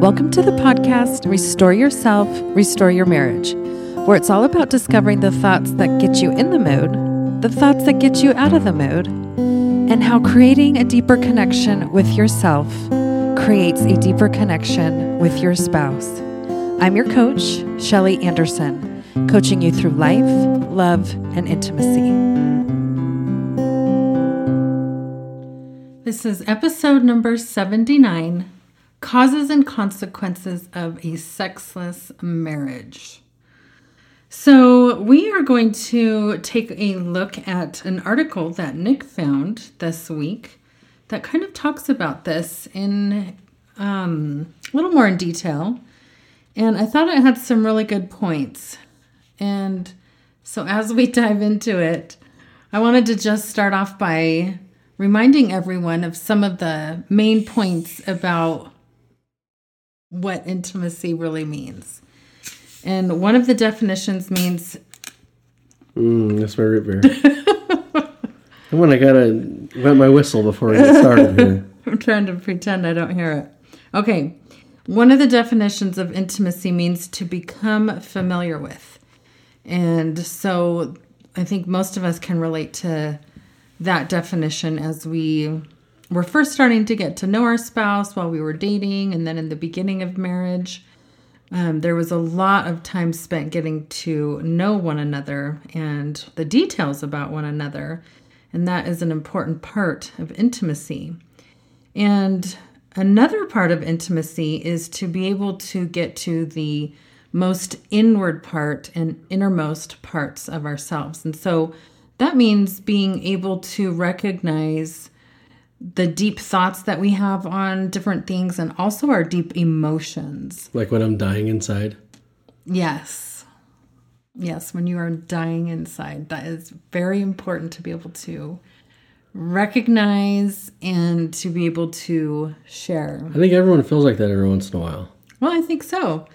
Welcome to the podcast Restore Yourself, Restore Your Marriage, where it's all about discovering the thoughts that get you in the mood, the thoughts that get you out of the mood, and how creating a deeper connection with yourself creates a deeper connection with your spouse. I'm your coach, Shelly Anderson, coaching you through life, love, and intimacy. This is episode number 79 Causes and Consequences of a Sexless Marriage. So, we are going to take a look at an article that Nick found this week that kind of talks about this in um, a little more in detail. And I thought it had some really good points. And so, as we dive into it, I wanted to just start off by reminding everyone of some of the main points about what intimacy really means. And one of the definitions means. Mm, that's my root beer. Come on, I gotta wet my whistle before we get started here. I'm trying to pretend I don't hear it. Okay. One of the definitions of intimacy means to become familiar with. And so I think most of us can relate to that definition as we were first starting to get to know our spouse while we were dating and then in the beginning of marriage. Um, there was a lot of time spent getting to know one another and the details about one another. And that is an important part of intimacy. And another part of intimacy is to be able to get to the most inward part and innermost parts of ourselves. And so that means being able to recognize the deep thoughts that we have on different things and also our deep emotions. Like when I'm dying inside? Yes. Yes, when you are dying inside, that is very important to be able to recognize and to be able to share. I think everyone feels like that every once in a while. Well, I think so.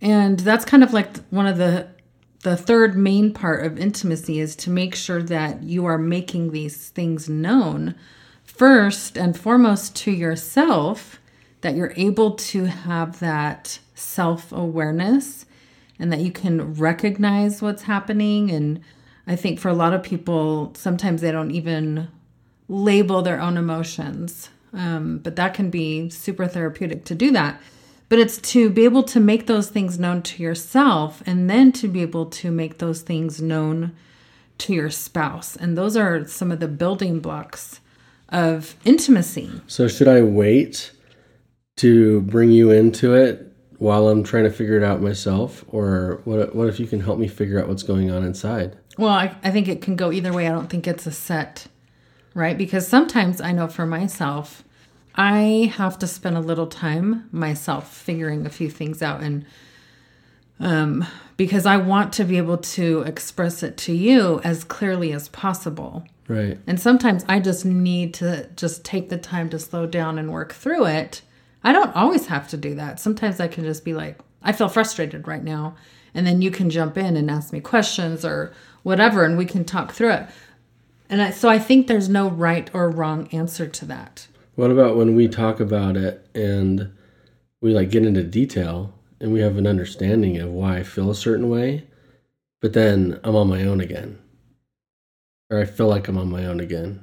And that's kind of like one of the the third main part of intimacy is to make sure that you are making these things known first and foremost to yourself, that you're able to have that self awareness and that you can recognize what's happening. And I think for a lot of people, sometimes they don't even label their own emotions. Um, but that can be super therapeutic to do that. But it's to be able to make those things known to yourself and then to be able to make those things known to your spouse. And those are some of the building blocks of intimacy. So, should I wait to bring you into it while I'm trying to figure it out myself? Or what, what if you can help me figure out what's going on inside? Well, I, I think it can go either way. I don't think it's a set, right? Because sometimes I know for myself, I have to spend a little time myself figuring a few things out and um because I want to be able to express it to you as clearly as possible. Right. And sometimes I just need to just take the time to slow down and work through it. I don't always have to do that. Sometimes I can just be like, I feel frustrated right now. And then you can jump in and ask me questions or whatever, and we can talk through it. And I, so I think there's no right or wrong answer to that. What about when we talk about it and we like get into detail and we have an understanding of why I feel a certain way, but then I'm on my own again? Or I feel like I'm on my own again,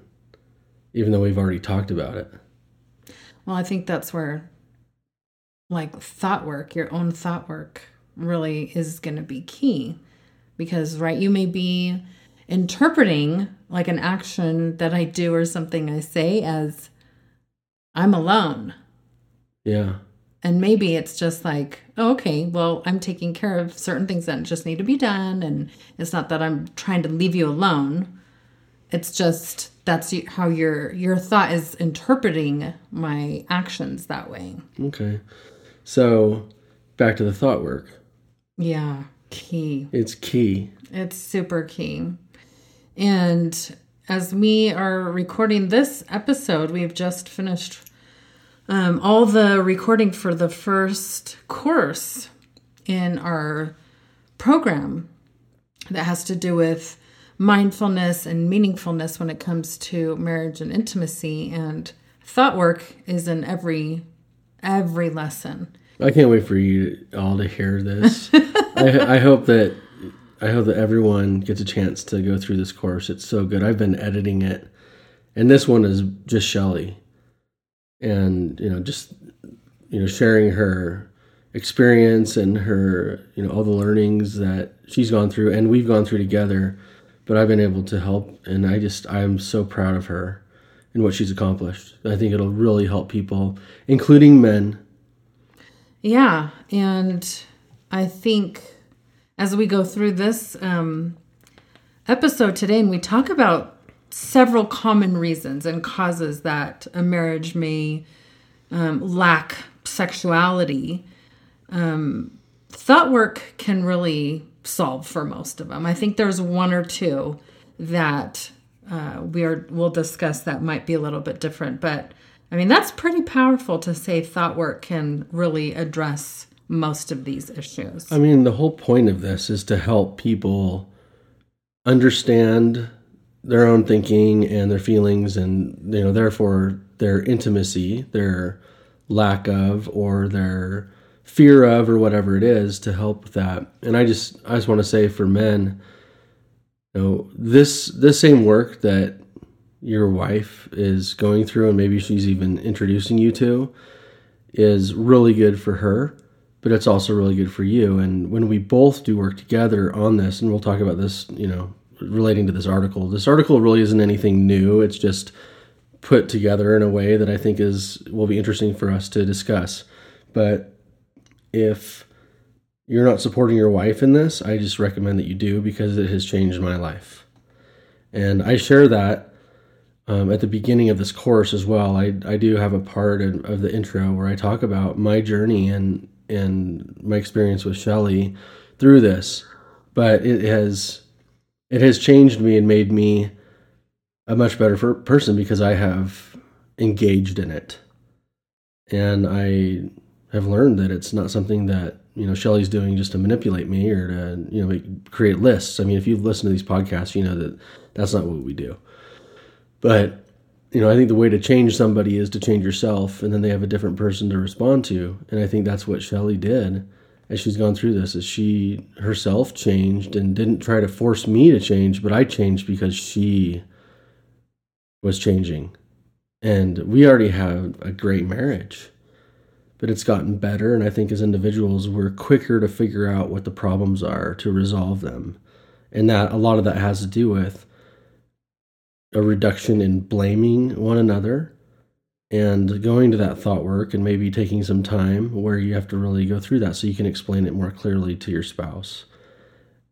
even though we've already talked about it. Well, I think that's where, like, thought work, your own thought work, really is going to be key. Because, right, you may be interpreting like an action that I do or something I say as I'm alone. Yeah. And maybe it's just like, oh, okay, well, I'm taking care of certain things that just need to be done. And it's not that I'm trying to leave you alone it's just that's how your your thought is interpreting my actions that way. Okay. So, back to the thought work. Yeah, key. It's key. It's super key. And as we are recording this episode, we've just finished um, all the recording for the first course in our program that has to do with mindfulness and meaningfulness when it comes to marriage and intimacy and thought work is in every every lesson I can't wait for you all to hear this. I, I hope that I hope that everyone gets a chance to go through this course. It's so good. I've been editing it, and this one is just Shelly, and you know, just you know, sharing her experience and her you know all the learnings that she's gone through and we've gone through together. But I've been able to help, and I just I'm so proud of her and what she's accomplished. I think it'll really help people, including men. Yeah, and I think as we go through this um, episode today and we talk about several common reasons and causes that a marriage may um, lack sexuality, um, thought work can really solve for most of them. I think there's one or two that uh, we are we'll discuss that might be a little bit different, but I mean that's pretty powerful to say thought work can really address most of these issues. I mean, the whole point of this is to help people understand their own thinking and their feelings and you know therefore their intimacy, their lack of or their fear of or whatever it is to help that. And I just I just want to say for men, you know, this this same work that your wife is going through and maybe she's even introducing you to is really good for her but it's also really good for you. And when we both do work together on this, and we'll talk about this, you know, relating to this article, this article really isn't anything new. It's just put together in a way that I think is will be interesting for us to discuss. But if you're not supporting your wife in this, I just recommend that you do because it has changed my life. And I share that um, at the beginning of this course as well. I, I do have a part of, of the intro where I talk about my journey and and my experience with Shelly through this, but it has it has changed me and made me a much better person because I have engaged in it, and I have learned that it's not something that you know Shelly's doing just to manipulate me or to you know make, create lists. I mean, if you've listened to these podcasts, you know that that's not what we do. But you know, I think the way to change somebody is to change yourself, and then they have a different person to respond to. And I think that's what Shelly did as she's gone through this. Is she herself changed and didn't try to force me to change, but I changed because she was changing. And we already have a great marriage, but it's gotten better. And I think as individuals, we're quicker to figure out what the problems are to resolve them. And that a lot of that has to do with a reduction in blaming one another and going to that thought work and maybe taking some time where you have to really go through that so you can explain it more clearly to your spouse.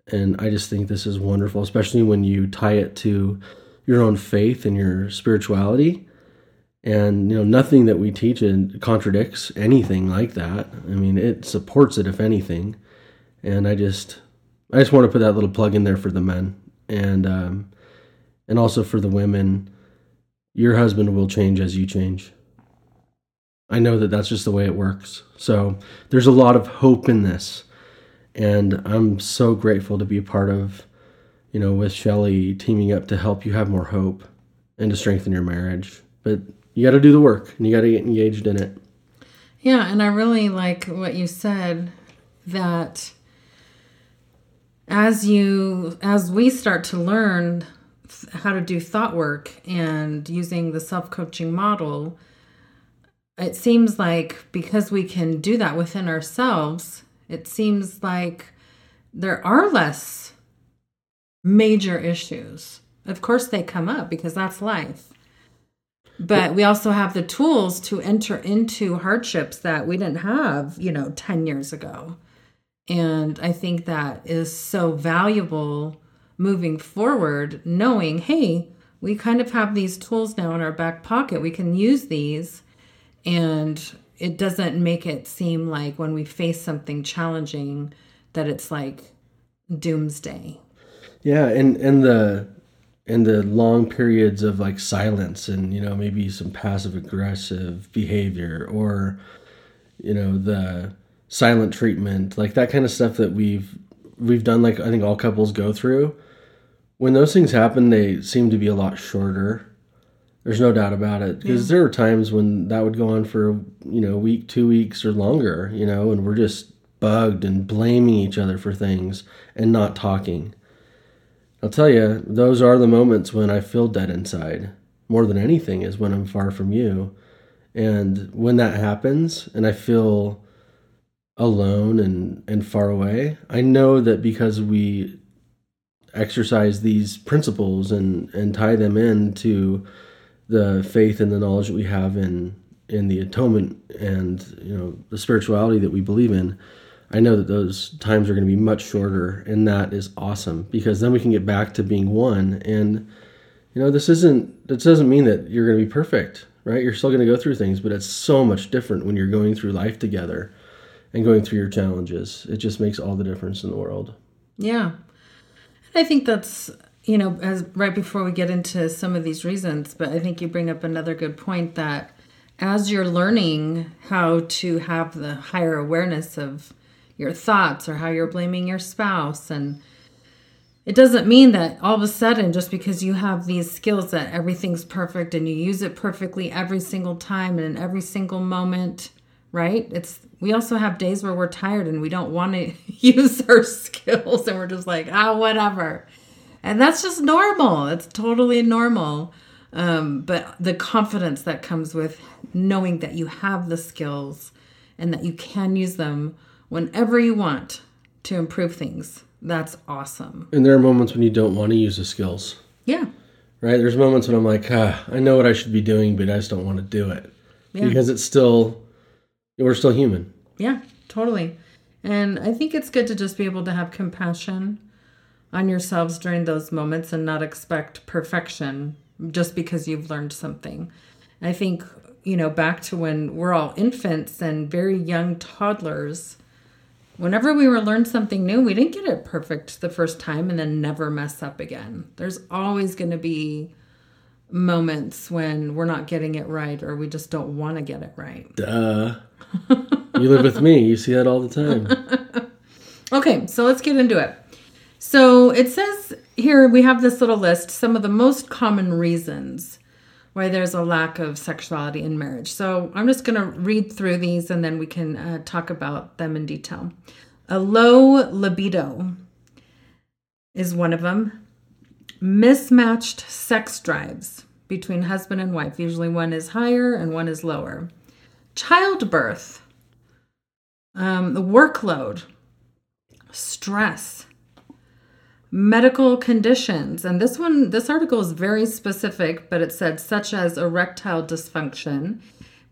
And I just think this is wonderful, especially when you tie it to your own faith and your spirituality. And you know, nothing that we teach contradicts anything like that. I mean, it supports it if anything. And I just, I just want to put that little plug in there for the men. And um, and also for the women, your husband will change as you change. I know that that's just the way it works. So there's a lot of hope in this. And I'm so grateful to be a part of, you know, with Shelly teaming up to help you have more hope and to strengthen your marriage. But you got to do the work and you got to get engaged in it. Yeah. And I really like what you said that as you, as we start to learn how to do thought work and using the self coaching model, it seems like because we can do that within ourselves, it seems like there are less major issues. Of course, they come up because that's life. But we also have the tools to enter into hardships that we didn't have, you know, 10 years ago. And I think that is so valuable moving forward, knowing, hey, we kind of have these tools now in our back pocket. We can use these, and it doesn't make it seem like when we face something challenging that it's like doomsday. Yeah, and and the and the long periods of like silence and you know maybe some passive aggressive behavior or you know the silent treatment like that kind of stuff that we've we've done like I think all couples go through when those things happen, they seem to be a lot shorter There's no doubt about it because there are times when that would go on for you know a week, two weeks, or longer. You know, and we're just bugged and blaming each other for things and not talking. I'll tell you, those are the moments when I feel dead inside. More than anything is when I'm far from you. And when that happens and I feel alone and, and far away, I know that because we exercise these principles and, and tie them into the faith and the knowledge that we have in in the atonement and you know the spirituality that we believe in i know that those times are going to be much shorter and that is awesome because then we can get back to being one and you know this isn't this doesn't mean that you're going to be perfect right? You're still going to go through things but it's so much different when you're going through life together and going through your challenges. It just makes all the difference in the world. Yeah. I think that's, you know, as right before we get into some of these reasons, but I think you bring up another good point that as you're learning how to have the higher awareness of your thoughts or how you're blaming your spouse. And it doesn't mean that all of a sudden just because you have these skills that everything's perfect and you use it perfectly every single time and in every single moment right? It's we also have days where we're tired and we don't want to use our skills and we're just like ah whatever. And that's just normal. It's totally normal. Um, but the confidence that comes with knowing that you have the skills and that you can use them whenever you want to improve things. That's awesome. And there are moments when you don't want to use the skills. Yeah. Right? There's moments when i'm like ah, i know what i should be doing but i just don't want to do it. Yeah. because it's still we're still human. Yeah, totally. And I think it's good to just be able to have compassion on yourselves during those moments and not expect perfection just because you've learned something. I think, you know, back to when we're all infants and very young toddlers, whenever we were learn something new, we didn't get it perfect the first time and then never mess up again. There's always going to be moments when we're not getting it right or we just don't want to get it right. duh you live with me you see that all the time Okay, so let's get into it. So it says here we have this little list some of the most common reasons why there's a lack of sexuality in marriage. So I'm just going to read through these and then we can uh, talk about them in detail. A low libido is one of them. Mismatched sex drives between husband and wife. Usually one is higher and one is lower. Childbirth. Um, the workload stress medical conditions. And this one this article is very specific but it said such as erectile dysfunction.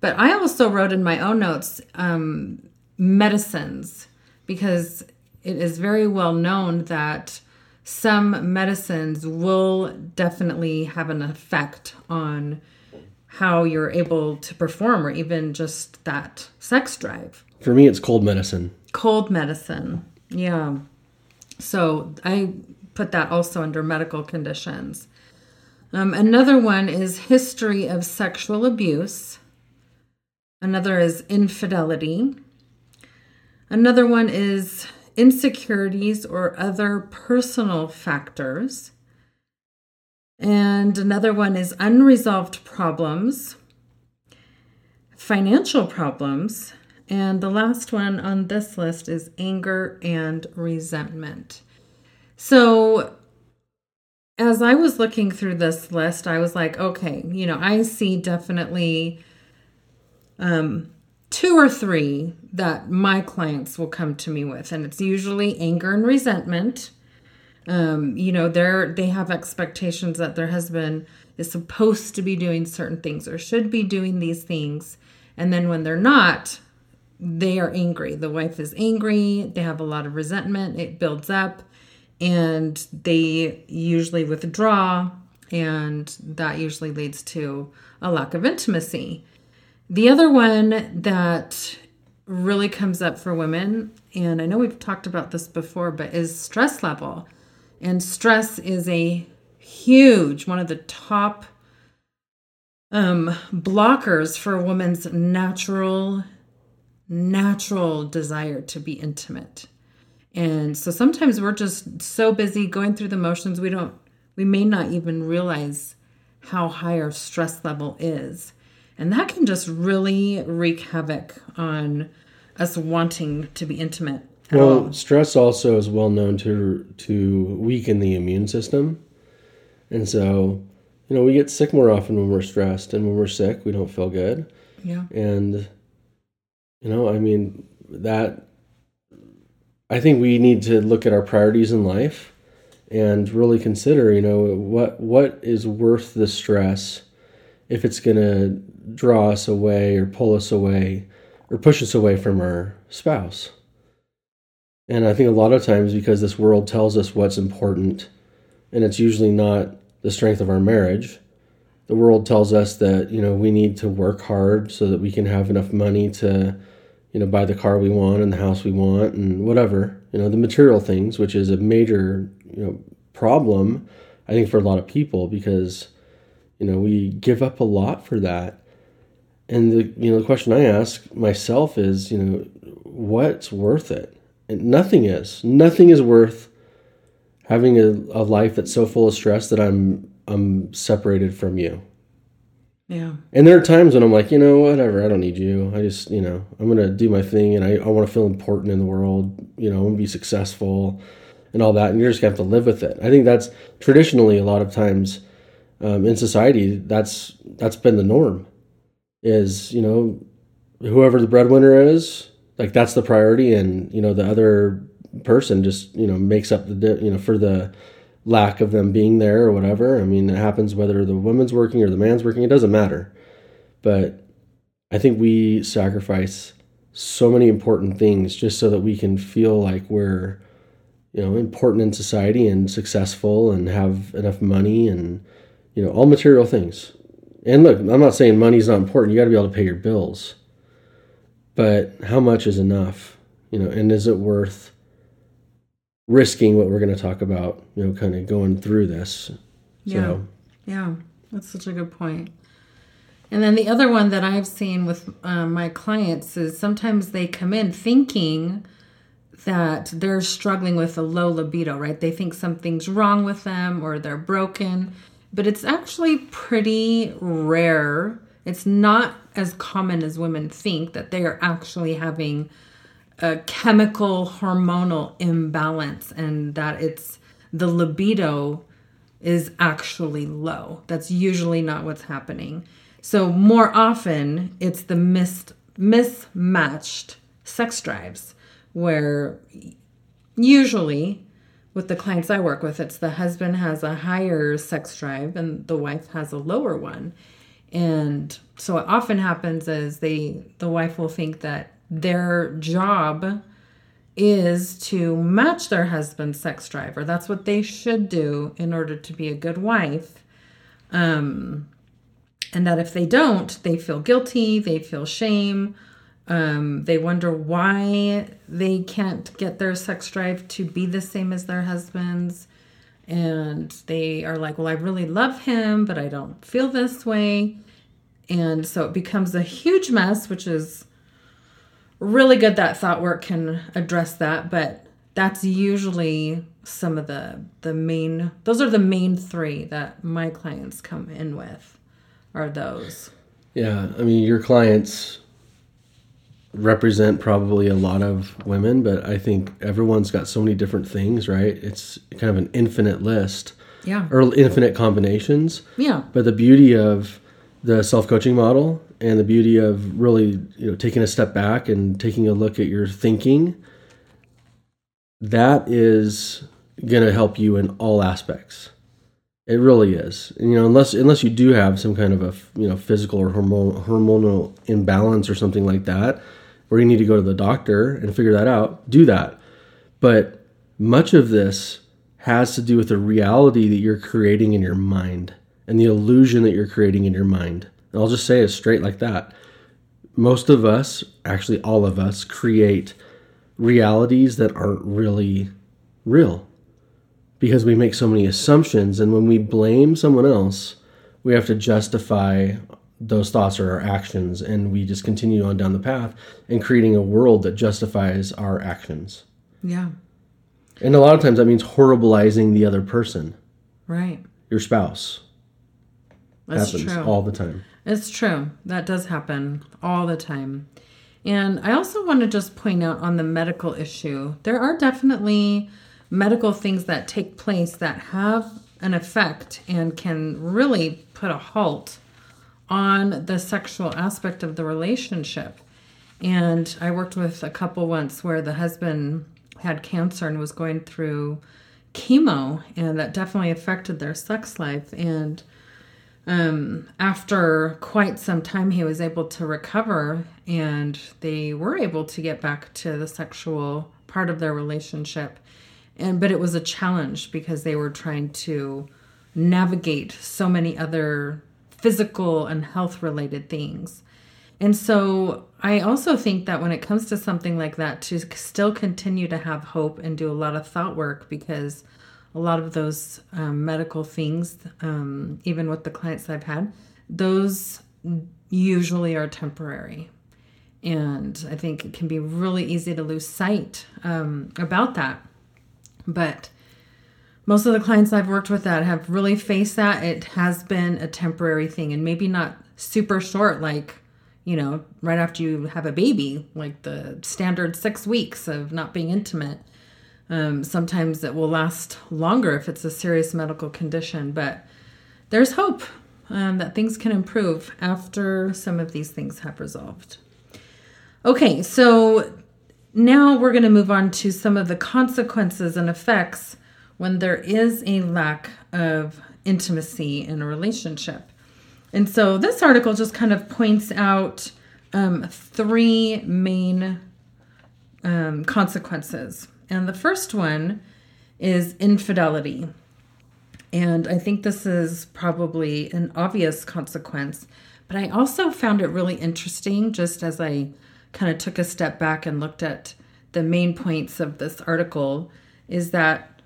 But i also wrote in my own notes um, medicines because it is very well known that some medicines will definitely have an effect on how you're able to perform or even just that sex drive. For me it's cold medicine. Cold medicine. Yeah. So I put that also under medical conditions. Um, another one is history of sexual abuse. Another is infidelity. Another one is insecurities or other personal factors. And another one is unresolved problems, financial problems, and the last one on this list is anger and resentment. So, as I was looking through this list, I was like, okay, you know, I see definitely um, two or three that my clients will come to me with, and it's usually anger and resentment. Um, you know, they're they have expectations that their husband is supposed to be doing certain things or should be doing these things, and then when they're not, they are angry. The wife is angry. They have a lot of resentment. It builds up and they usually withdraw, and that usually leads to a lack of intimacy. The other one that really comes up for women, and I know we've talked about this before, but is stress level. And stress is a huge, one of the top um, blockers for a woman's natural natural desire to be intimate. And so sometimes we're just so busy going through the motions we don't we may not even realize how high our stress level is. And that can just really wreak havoc on us wanting to be intimate. Well, all. stress also is well known to to weaken the immune system, and so you know we get sick more often when we're stressed, and when we're sick, we don't feel good. Yeah. And you know, I mean that. I think we need to look at our priorities in life, and really consider, you know, what what is worth the stress, if it's going to draw us away or pull us away, or push us away from our spouse. And I think a lot of times because this world tells us what's important, and it's usually not the strength of our marriage, the world tells us that, you know, we need to work hard so that we can have enough money to, you know, buy the car we want and the house we want and whatever, you know, the material things, which is a major, you know, problem, I think, for a lot of people because, you know, we give up a lot for that. And the you know the question I ask myself is you know what's worth it? And nothing is. Nothing is worth having a, a life that's so full of stress that I'm I'm separated from you. Yeah. And there are times when I'm like, you know, whatever, I don't need you. I just, you know, I'm gonna do my thing and I, I wanna feel important in the world, you know, I wanna be successful and all that, and you're just gonna have to live with it. I think that's traditionally a lot of times um, in society, that's that's been the norm. Is, you know, whoever the breadwinner is, like that's the priority and, you know, the other person just, you know, makes up the you know, for the lack of them being there or whatever. I mean, it happens whether the woman's working or the man's working, it doesn't matter. But I think we sacrifice so many important things just so that we can feel like we're, you know, important in society and successful and have enough money and, you know, all material things. And look, I'm not saying money's not important. You got to be able to pay your bills. But how much is enough? You know, and is it worth risking what we're going to talk about, you know, kind of going through this. Yeah. So, Yeah, that's such a good point. And then the other one that I've seen with um, my clients is sometimes they come in thinking that they're struggling with a low libido, right? They think something's wrong with them or they're broken, but it's actually pretty rare. It's not as common as women think that they are actually having a chemical hormonal imbalance and that it's the libido is actually low. That's usually not what's happening. So more often it's the missed mismatched sex drives where usually with the clients I work with it's the husband has a higher sex drive and the wife has a lower one. And so what often happens is they the wife will think that their job is to match their husband's sex drive, or that's what they should do in order to be a good wife. Um, and that if they don't, they feel guilty, they feel shame, um, they wonder why they can't get their sex drive to be the same as their husband's. And they are like, well, I really love him, but I don't feel this way. And so it becomes a huge mess, which is really good that thought work can address that but that's usually some of the the main those are the main three that my clients come in with are those yeah, I mean, your clients represent probably a lot of women, but I think everyone's got so many different things, right? It's kind of an infinite list yeah or infinite combinations. yeah But the beauty of the self coaching model and the beauty of really you know taking a step back and taking a look at your thinking, that is going to help you in all aspects. It really is. And, you know, unless unless you do have some kind of a you know physical or hormonal hormonal imbalance or something like that, where you need to go to the doctor and figure that out, do that. But much of this has to do with the reality that you're creating in your mind and the illusion that you're creating in your mind. I'll just say it straight like that. Most of us, actually all of us, create realities that aren't really real because we make so many assumptions. And when we blame someone else, we have to justify those thoughts or our actions. And we just continue on down the path and creating a world that justifies our actions. yeah And a lot of times that means horribilizing the other person, right your spouse. That's happens true. all the time. It's true. That does happen all the time. And I also want to just point out on the medical issue, there are definitely medical things that take place that have an effect and can really put a halt on the sexual aspect of the relationship. And I worked with a couple once where the husband had cancer and was going through chemo, and that definitely affected their sex life. And um, after quite some time, he was able to recover and they were able to get back to the sexual part of their relationship. And but it was a challenge because they were trying to navigate so many other physical and health related things. And so I also think that when it comes to something like that, to still continue to have hope and do a lot of thought work because a lot of those um, medical things, um, even with the clients I've had, those usually are temporary. And I think it can be really easy to lose sight um, about that. But most of the clients I've worked with that have really faced that. It has been a temporary thing and maybe not super short, like, you know, right after you have a baby, like the standard six weeks of not being intimate um, sometimes it will last longer if it's a serious medical condition, but there's hope um, that things can improve after some of these things have resolved. Okay, so now we're going to move on to some of the consequences and effects when there is a lack of intimacy in a relationship. And so this article just kind of points out um, three main um, consequences and the first one is infidelity. And I think this is probably an obvious consequence, but I also found it really interesting just as I kind of took a step back and looked at the main points of this article is that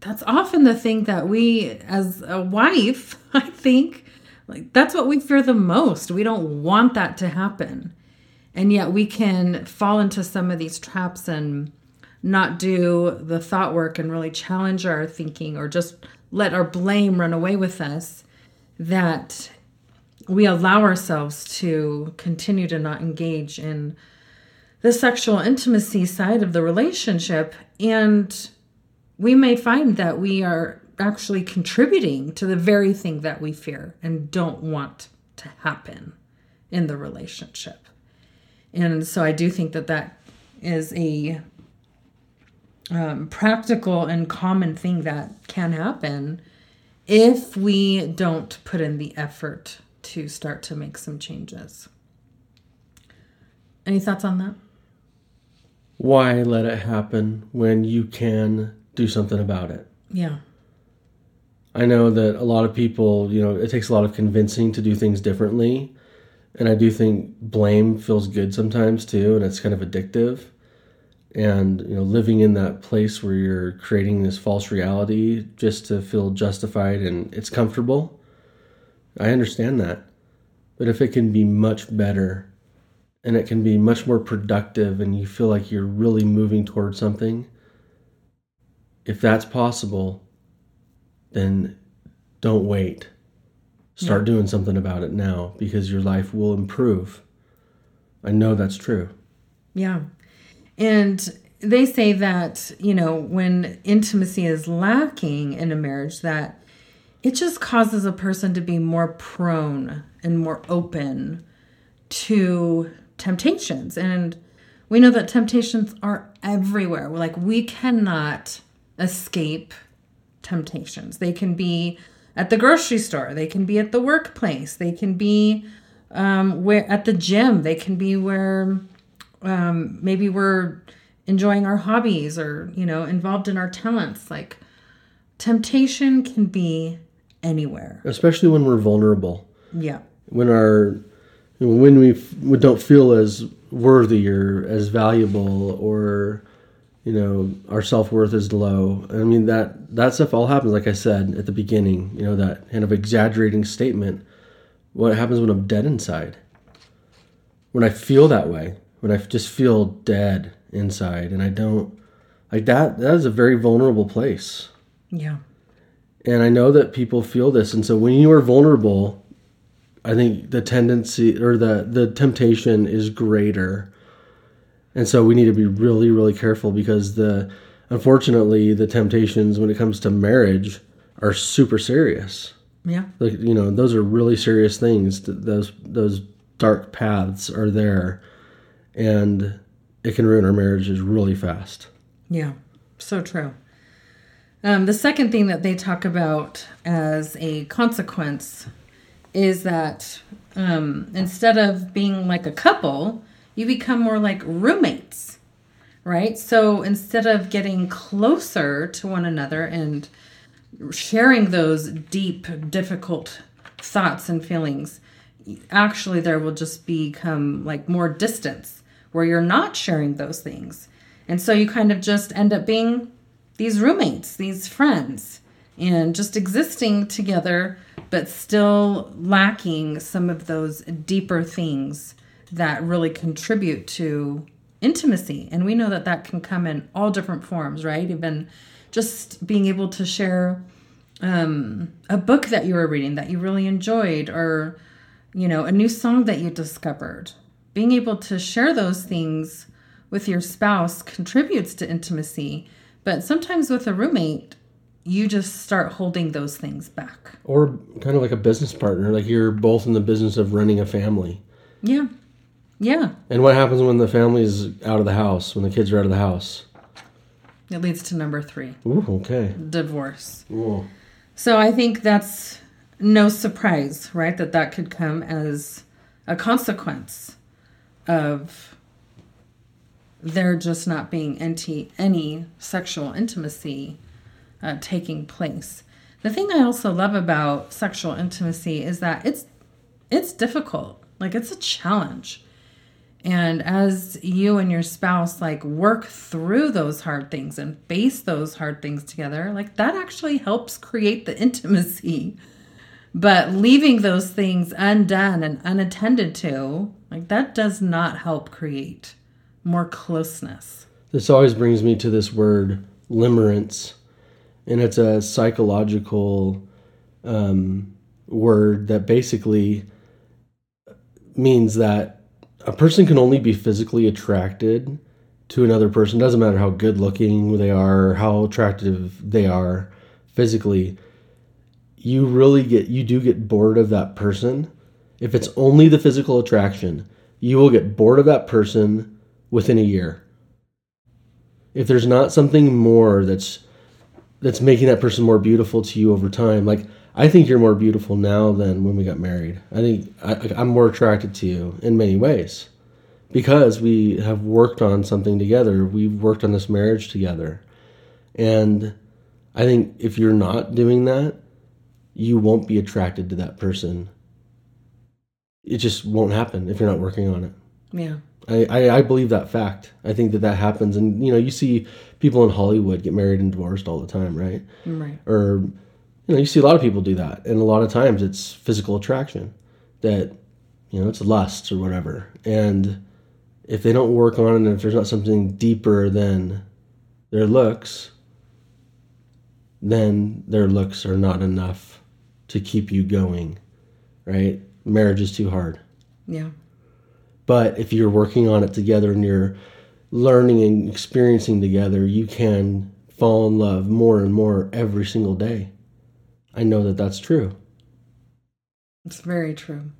that's often the thing that we as a wife, I think, like that's what we fear the most. We don't want that to happen. And yet we can fall into some of these traps and not do the thought work and really challenge our thinking or just let our blame run away with us, that we allow ourselves to continue to not engage in the sexual intimacy side of the relationship. And we may find that we are actually contributing to the very thing that we fear and don't want to happen in the relationship. And so I do think that that is a um, practical and common thing that can happen if we don't put in the effort to start to make some changes. Any thoughts on that? Why let it happen when you can do something about it? Yeah. I know that a lot of people, you know, it takes a lot of convincing to do things differently. And I do think blame feels good sometimes too, and it's kind of addictive and you know living in that place where you're creating this false reality just to feel justified and it's comfortable i understand that. But if it can be much better and it can be much more productive and you feel like you're really moving towards something if that's possible then don't wait. Start yeah. doing something about it now because your life will improve. I know that's true. Yeah and they say that, you know, when intimacy is lacking in a marriage, that it just causes a person to be more prone and more open to temptations. And we know that temptations are everywhere. Like, we cannot escape temptations. They can be at the grocery store, they can be at the workplace, they can be um, where at the gym, they can be where um, maybe we're enjoying our hobbies or you know involved in our talents. Like temptation can be anywhere. Especially when we're vulnerable. Yeah. When our when we don't feel as worthy or as valuable or you know our self-worth is low. I mean that that stuff all happens like i said at the beginning you know that kind of exaggerating statement. What happens when i'm dead inside? When i feel that way when I just feel dead inside and I don't like that that is a very vulnerable place. Yeah. And I know that people feel this and so when you are vulnerable, I think the tendency or the the temptation is greater. And so we need to be really really careful because the unfortunately the temptations when it comes to marriage are super serious. Yeah. Like you know, those are really serious things. Those those dark paths are there and it can ruin our marriages really fast. Yeah. So true. Um, the second thing that they talk about as a consequence is that um, instead of being like a couple, you become more like roommates, right? So instead of getting closer to one another and sharing those deep, difficult thoughts and feelings, actually there will just become like more distance where you're not sharing those things. And so you kind of just end up being these roommates, these friends, and just existing together, but still lacking some of those deeper things that really contribute to intimacy. And we know that that can come in all different forms, right? Even just being able to share um, a book that you were reading that you really enjoyed, or, you know, a new song that you discovered. Being able to share those things with your spouse contributes to intimacy but sometimes with a roommate, you just start holding those things back. Or kind of like a business partner, like you're both in the business of running a family. Yeah. Yeah. And what happens when the family is out of the house, when the kids are out of the house? It leads to number three. Ooh, okay. Divorce. Ooh. So I think that's no surprise, right? That that could come as a consequence of there just not being any, any sexual intimacy uh, taking place. The thing I also love about sexual intimacy is that it's it's difficult. Like it's a challenge. And as you and your spouse like work through those hard things and face those hard things together, like that actually helps create the intimacy. But leaving those things undone and unattended to, like that does not help create more closeness. This always brings me to this word limerence, and it's a psychological um, word that basically means that a person can only be physically attracted to another person. Doesn't matter how good looking they are, how attractive they are physically. You really get you do get bored of that person. If it's only the physical attraction, you will get bored of that person within a year. If there's not something more that's that's making that person more beautiful to you over time, like I think you're more beautiful now than when we got married. I think I, I'm more attracted to you in many ways because we have worked on something together. We've worked on this marriage together. And I think if you're not doing that, you won't be attracted to that person. It just won't happen if you're not working on it. Yeah. I, I, I believe that fact. I think that that happens, and you know, you see people in Hollywood get married and divorced all the time, right? Right. Or, you know, you see a lot of people do that, and a lot of times it's physical attraction, that, you know, it's lust or whatever, and if they don't work on it, and if there's not something deeper than their looks, then their looks are not enough to keep you going, right? Marriage is too hard. Yeah. But if you're working on it together and you're learning and experiencing together, you can fall in love more and more every single day. I know that that's true. It's very true.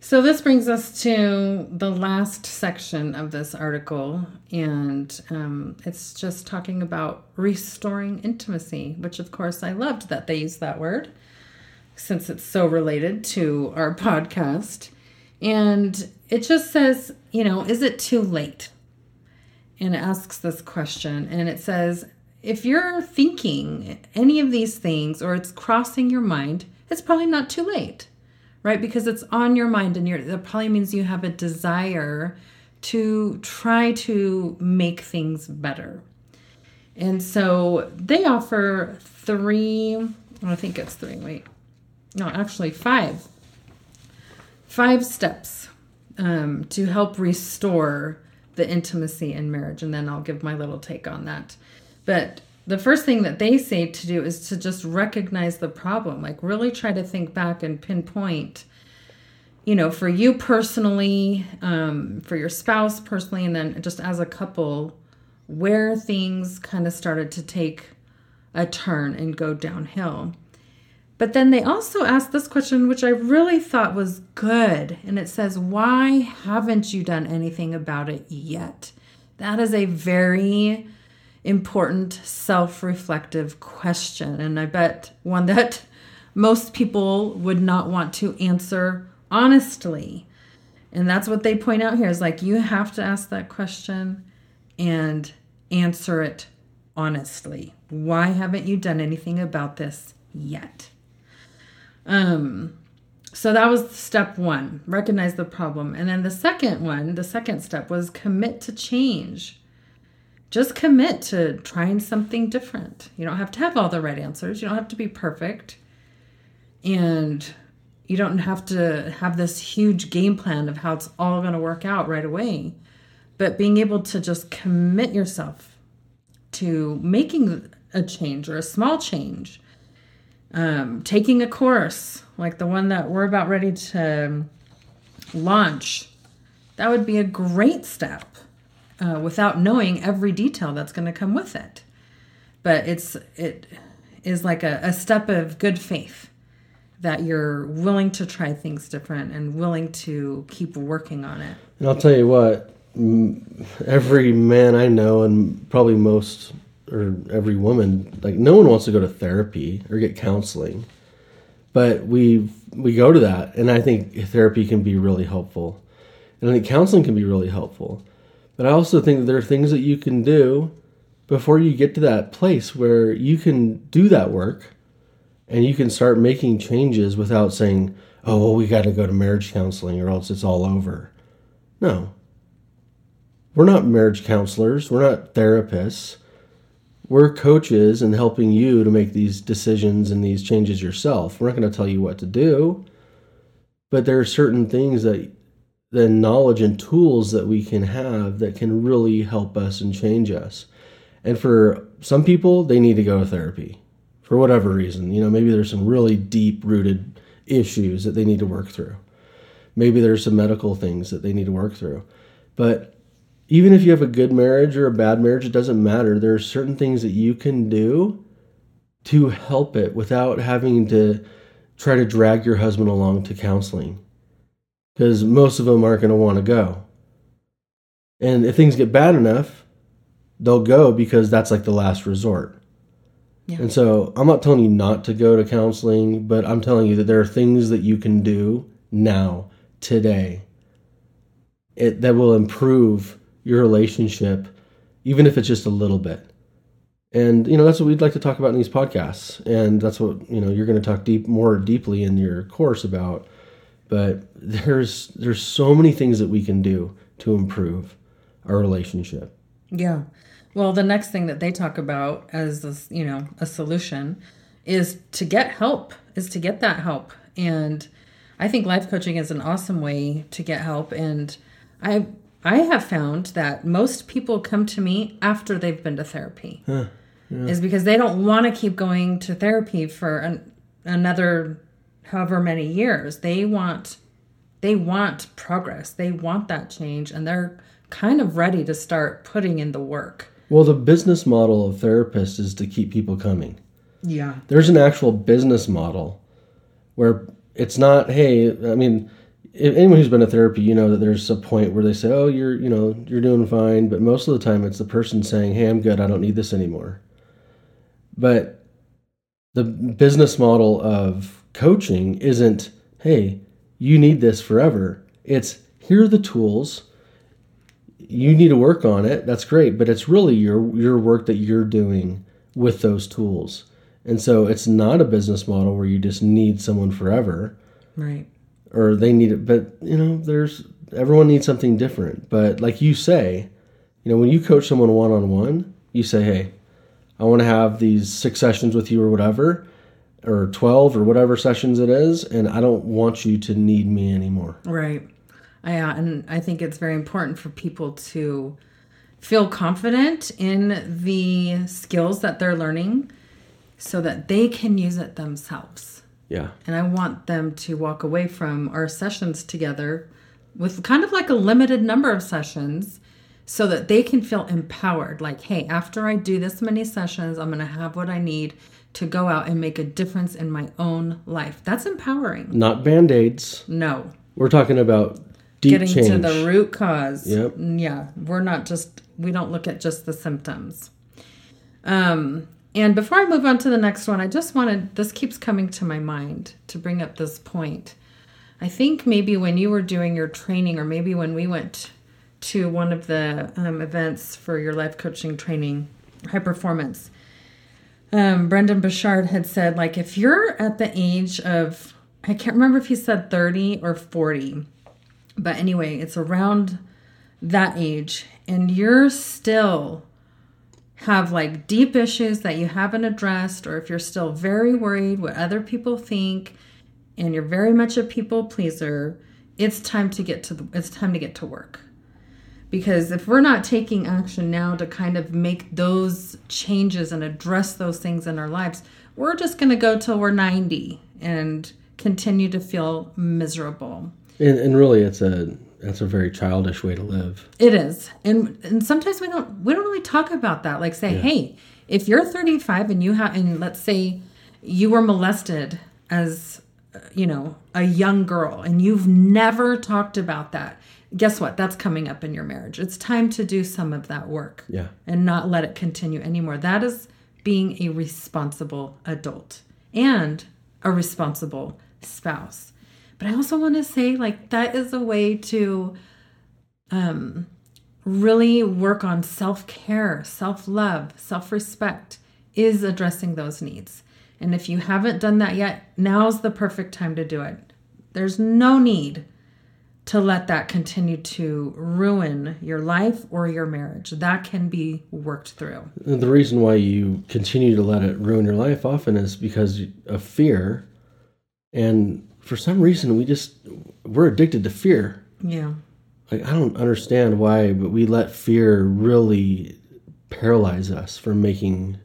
So, this brings us to the last section of this article, and um, it's just talking about restoring intimacy, which, of course, I loved that they used that word since it's so related to our podcast. And it just says, you know, is it too late? And it asks this question. And it says, if you're thinking any of these things or it's crossing your mind, it's probably not too late, right? Because it's on your mind and you're, that probably means you have a desire to try to make things better. And so they offer three, I think it's three, wait, no, actually five five steps um, to help restore the intimacy in marriage. And then I'll give my little take on that. But the first thing that they say to do is to just recognize the problem like really try to think back and pinpoint you know for you personally um, for your spouse personally and then just as a couple where things kind of started to take a turn and go downhill but then they also asked this question which i really thought was good and it says why haven't you done anything about it yet that is a very important self reflective question. And I bet one that most people would not want to answer honestly. And that's what they point out here is like you have to ask that question and answer it honestly. Why haven't you done anything about this yet? Um so that was step 1, recognize the problem. And then the second one, the second step was commit to change just commit to trying something different. You don't have to have all the right answers. You don't have to be perfect. And you don't have to have this huge game plan of how it's all going to work out right away. But being able to just commit yourself to making a change or a small change, um, taking a course like the one that we're about ready to launch, that would be a great step uh, without knowing every detail that's going to come with it. But it's it is like a, a step of good faith that you're willing to try things different and willing to keep working on it. And I'll tell you what, every man I know, and probably most or every woman, like no one wants to go to therapy or get counseling, but we we go to that, and I think therapy can be really helpful, and I think counseling can be really helpful. But I also think that there are things that you can do before you get to that place where you can do that work and you can start making changes without saying, oh, well, we got to go to marriage counseling or else it's all over. No. We're not marriage counselors, we're not therapists. We're coaches and helping you to make these decisions and these changes yourself. We're not going to tell you what to do, but there are certain things that the knowledge and tools that we can have that can really help us and change us. And for some people, they need to go to therapy for whatever reason. You know, maybe there's some really deep rooted issues that they need to work through. Maybe there's some medical things that they need to work through. But even if you have a good marriage or a bad marriage, it doesn't matter. There are certain things that you can do to help it without having to try to drag your husband along to counseling because most of them aren't going to want to go. And if things get bad enough, they'll go because that's like the last resort. Yeah. And so I'm not telling you not to go to counseling, but I'm telling you that there are things that you can do now, today, it, that will improve your relationship, even if it's just a little bit. And you know that's what we'd like to talk about in these podcasts, and that's what you know you're going to talk deep more deeply in your course about. But there's there's so many things that we can do to improve our relationship. Yeah. Well the next thing that they talk about as this you know a solution is to get help is to get that help. And i think life coaching is an awesome way to get help. And i i have found that most people come to me after they've been to therapy huh, yeah. is because they don't want to keep going to therapy for an, another however many years. They want they want progress. They want that change and they're kind of ready to start putting in the work. Well, the business model of therapists is to keep people coming. Yeah. There's an actual business model where it's not, hey, I mean, anyone who's been to therapy, you know that there's a point where they say, "Oh, you're, you know, you're doing fine," but most of the time it's the person saying, "Hey, I'm good. I don't need this anymore." But the business model of coaching isn't, hey, you need this forever. It's here are the tools. You need to work on it. That's great, but it's really your your work that you're doing with those tools. And so it's not a business model where you just need someone forever. Right. Or they need it, but you know, there's everyone needs something different. But like you say, you know, when you coach someone one on one, you say, "Hey, I want to have these six sessions with you or whatever." or 12 or whatever sessions it is and i don't want you to need me anymore right yeah uh, and i think it's very important for people to feel confident in the skills that they're learning so that they can use it themselves. Yeah. And I want them to walk away from our sessions together with kind of like a limited number of sessions so that they can feel empowered. Like, hey, after I do this many sessions, I'm going to have what I need to go out and make a difference in my own life. That's empowering. Not band aids. No. We're talking about deep Getting change. to the root cause. Yep. Yeah. We're not just, we don't look at just the symptoms. Um, and before I move on to the next one, I just wanted, this keeps coming to my mind to bring up this point. I think maybe when you were doing your training, or maybe when we went to one of the um, events for your life coaching training, high performance, um, Brendon Burchard had said, like, if you're at the age of, I can't remember if he said 30 or 40, but anyway, it's around that age, and you're still have like deep issues that you haven't addressed, or if you're still very worried what other people think, and you're very much a people pleaser, it's time to get to the, it's time to get to work because if we're not taking action now to kind of make those changes and address those things in our lives, we're just going to go till we're 90 and continue to feel miserable. And, and really, it's a that's a very childish way to live. It is, and and sometimes we don't we don't really talk about that. Like say, Yeah. hey, if you're 35 and you have, and let's say you were molested as uh, you know a young girl, and you've never talked about that. Guess what? That's coming up in your marriage. It's time to do some of that work Yeah. and not let it continue anymore. That is being a responsible adult and a responsible spouse. But I also want to say, like, that is a way to um, really work on self care, self love, self respect, is addressing those needs. And if you haven't done that yet, now's the perfect time to do it. There's no need to let that continue to ruin your life or your marriage. That can be worked through. And the reason why you continue to let it ruin your life often is because of fear. And for some reason, we just we're addicted to fear. Yeah. Like I don't understand why, but we let fear really paralyze us from making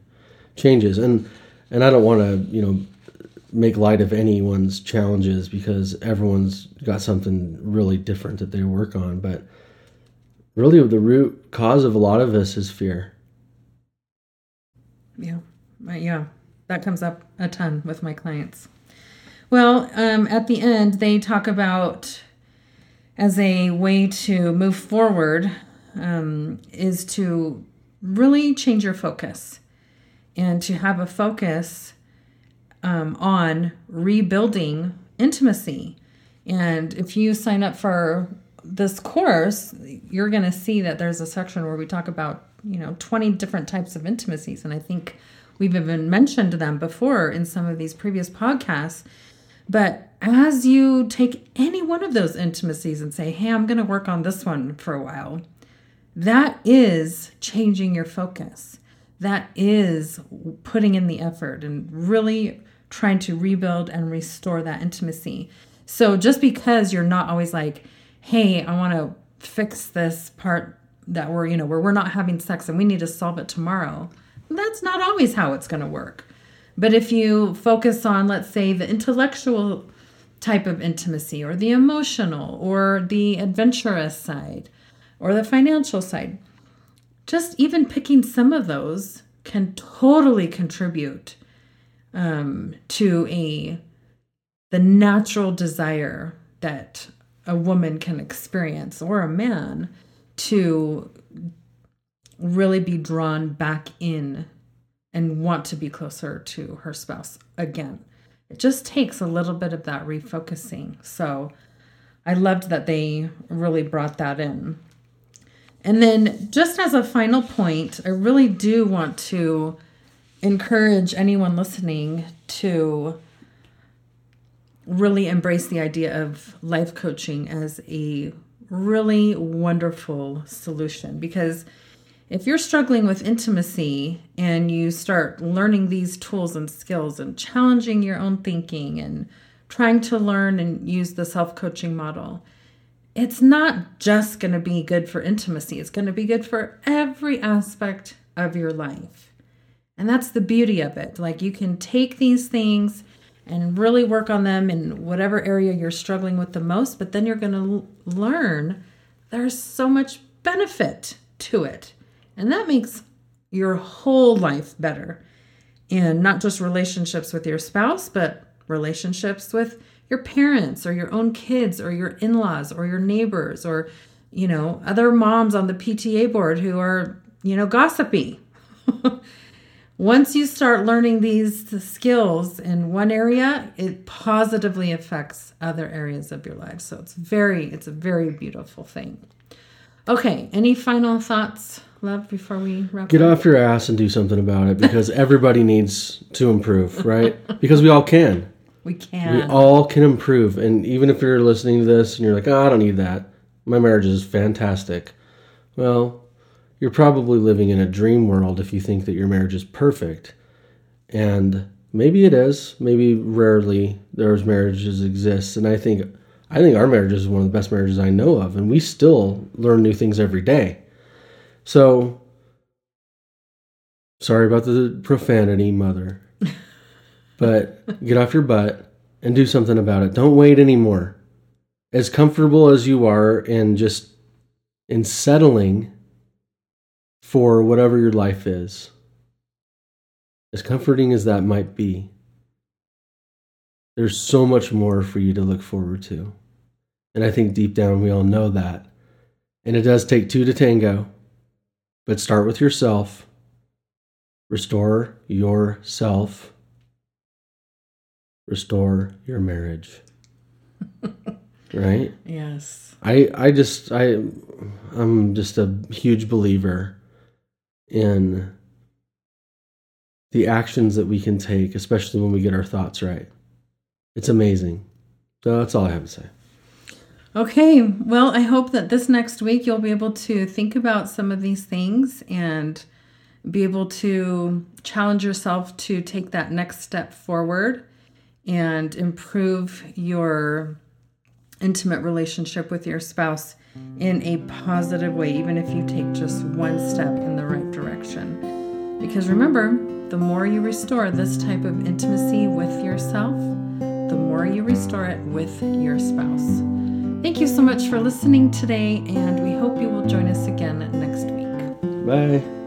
changes. And and I don't want to, you know, make light of anyone's challenges because everyone's got something really different that they work on, but really the root cause of a lot of us is fear. Yeah. Yeah. That comes up a ton with my clients. Well, um, at the end, they talk about as a way to move forward um, is to really change your focus and to have a focus um, on rebuilding intimacy. And if you sign up for this course, you're going to see that there's a section where we talk about, you know, 20 different types of intimacies. And I think we've even mentioned them before in some of these previous podcasts. But as you take any one of those intimacies and say, hey, I'm going to work on this one for a while, that is changing your focus. That is putting in the effort and really trying to rebuild and restore that intimacy. So just because you're not always like, hey, I want to fix this part that we're, you know, where we're not having sex and we need to solve it tomorrow, that's not always how it's going to work. But if you focus on, let's say, the intellectual type of intimacy or the emotional or the adventurous side or the financial side, just even picking some of those can totally contribute um, to a the natural desire that a woman can experience or a man to really be drawn back in and want to be closer to her spouse again. It just takes a little bit of that refocusing. So I loved that they really brought that in. And then, just as a final point, I really do want to encourage anyone listening to really embrace the idea of life coaching as a really wonderful solution because if you're struggling with intimacy and you start learning these tools and skills and challenging your own thinking and trying to learn and use the self coaching model, it's not just going to be good for intimacy, it's going to be good for every aspect of your life. And that's the beauty of it. Like you can take these things and really work on them in whatever area you're struggling with the most, but then you're going to learn there's so much benefit to it. And that makes your whole life better. And not just relationships with your spouse, but relationships with your parents or your own kids or your in laws or your neighbors or, you know, other moms on the PTA board who are, you know, gossipy. Once you start learning these skills in one area, it positively affects other areas of your life. So it's very, it's a very beautiful thing. Okay, any final thoughts, love, before we wrap up. Get up? off your ass and do something about it because everybody needs to improve, right? Because we all can. We can. We all can improve. And even if you're listening to this and you're like, oh, I don't need that, my marriage is fantastic. Well, you're probably living in a dream world if you think that your marriage is perfect. And maybe it is. Maybe rarely there's marriages exist. And I think I think our marriage is one of the best marriages I know of, and we still learn new things every day. So sorry about the profanity, mother. but get off your butt and do something about it. Don't wait anymore. As comfortable as you are in just in settling for whatever your life is, as comforting as that might be, there's so much more for you to look forward to. And I think deep down we all know that. And it does take two to tango, but start with yourself. Restore yourself. Restore your marriage. right? Yes. I I just I I'm just a huge believer in the actions that we can take, especially when we get our thoughts right. It's amazing. So that's all I have to say. Okay, well, I hope that this next week you'll be able to think about some of these things and be able to challenge yourself to take that next step forward and improve your intimate relationship with your spouse in a positive way, even if you take just one step in the right direction. Because remember, the more you restore this type of intimacy with yourself, the more you restore it with your spouse. Thank you so much for listening today, and we hope you will join us again next week. Bye.